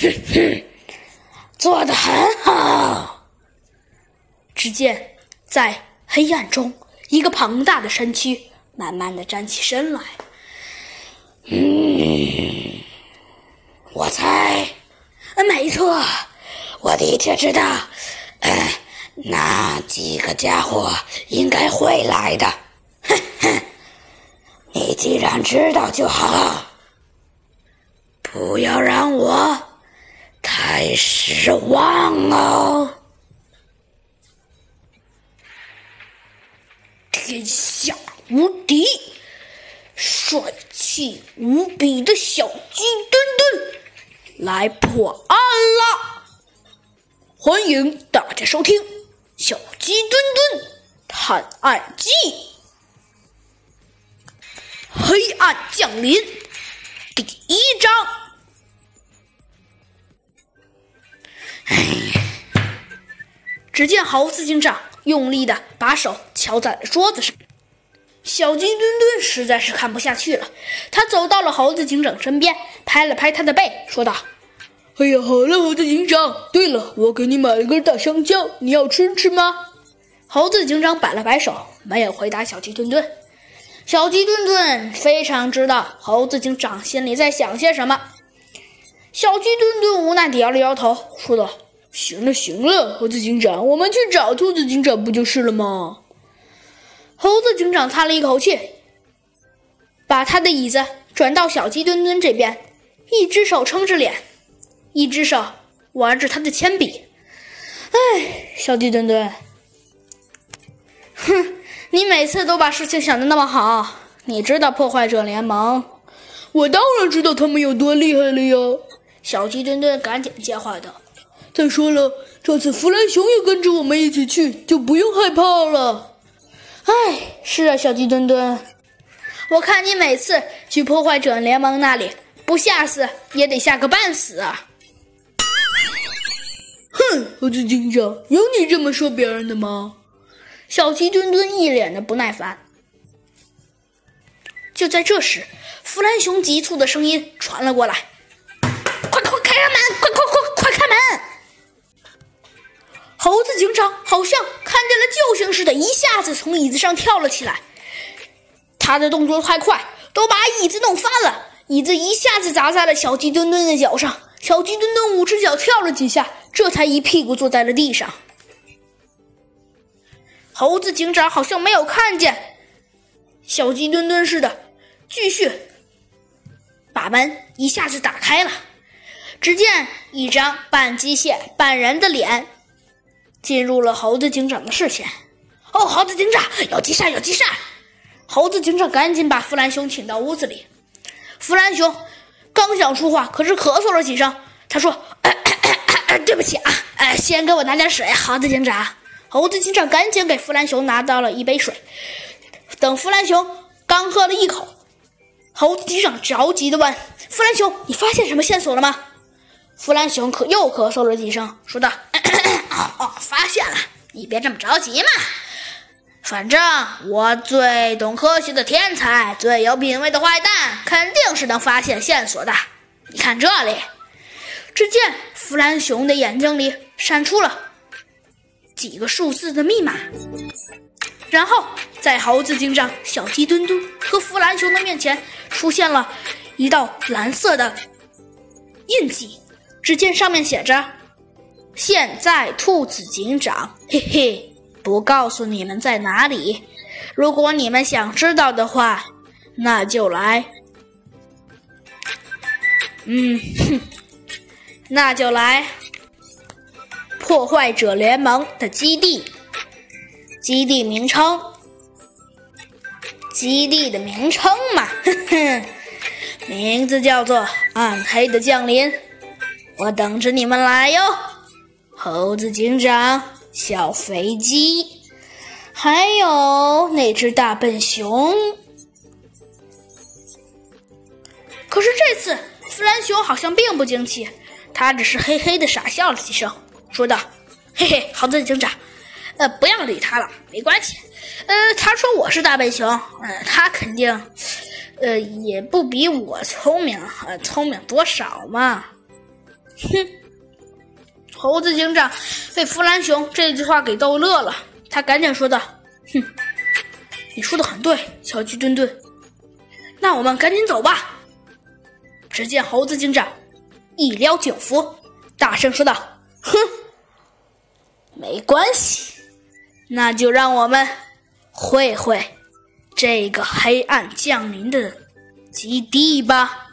哼哼，做得很好。只见在黑暗中，一个庞大的身躯慢慢的站起身来。嗯，我猜，没错，我的确知道，呃，那几个家伙应该会来的。哼哼，你既然知道就好，不要让我失望哦。天下无敌。帅气无比的小鸡墩墩来破案了！欢迎大家收听《小鸡墩墩探案记》。黑暗降临，第一章。只见猴子警长用力的把手敲在了桌子上。小鸡墩墩实在是看不下去了，他走到了猴子警长身边，拍了拍他的背，说道：“哎呀，好了，猴子警长。对了，我给你买了根大香蕉，你要吃吃吗？”猴子警长摆了摆手，没有回答小鸡墩墩。小鸡墩墩非常知道猴子警长心里在想些什么。小鸡墩墩无奈地摇了摇头，说道：“行了，行了，猴子警长，我们去找兔子警长不就是了吗？”猴子警长叹了一口气，把他的椅子转到小鸡墩墩这边，一只手撑着脸，一只手玩着他的铅笔。哎，小鸡墩墩，哼，你每次都把事情想的那么好。你知道破坏者联盟？我当然知道他们有多厉害了呀！小鸡墩墩赶紧接话道：“再说了，这次弗兰熊也跟着我们一起去，就不用害怕了。”哎，是啊，小鸡墩墩，我看你每次去破坏者联盟那里，不吓死也得吓个半死啊！哼，猴子警长，有你这么说别人的吗？小鸡墩墩一脸的不耐烦。就在这时，弗兰熊急促的声音传了过来：“快快开开门！快快快快开门！”猴子警长好像看见了救星似的，一下子从椅子上跳了起来。他的动作太快，都把椅子弄翻了。椅子一下子砸在了小鸡墩墩的脚上，小鸡墩墩五只脚跳了几下，这才一屁股坐在了地上。猴子警长好像没有看见小鸡墩墩似的，继续把门一下子打开了。只见一张半机械半人的脸。进入了猴子警长的视线。哦，猴子警长有急事，有急事！猴子警长赶紧把弗兰熊请到屋子里。弗兰熊刚想说话，可是咳嗽了几声。他说：“对不起啊，呃，先给我拿点水。”猴子警长，猴子警长赶紧给弗兰熊拿到了一杯水。等弗兰熊刚喝了一口，猴子警长着急的问：“弗兰熊，你发现什么线索了吗？”弗兰熊可又咳嗽了几声，说道。哦哦，发现了！你别这么着急嘛。反正我最懂科学的天才，最有品位的坏蛋，肯定是能发现线索的。你看这里，只见弗兰熊的眼睛里闪出了几个数字的密码，然后在猴子警长、小鸡墩墩和弗兰熊的面前出现了一道蓝色的印记。只见上面写着。现在，兔子警长，嘿嘿，不告诉你们在哪里。如果你们想知道的话，那就来。嗯，哼，那就来。破坏者联盟的基地，基地名称，基地的名称嘛，哼哼，名字叫做暗黑的降临。我等着你们来哟。猴子警长、小飞机，还有那只大笨熊。可是这次，弗兰熊好像并不惊奇，他只是嘿嘿的傻笑了几声，说道：“嘿嘿，猴子警长，呃，不要理他了，没关系。呃，他说我是大笨熊，呃，他肯定，呃，也不比我聪明，呃，聪明多少嘛。”哼！猴子警长被弗兰熊这句话给逗乐了，他赶紧说道：“哼，你说的很对，小鸡墩墩。那我们赶紧走吧。”只见猴子警长一撩警服，大声说道：“哼，没关系，那就让我们会会这个黑暗降临的基地吧。”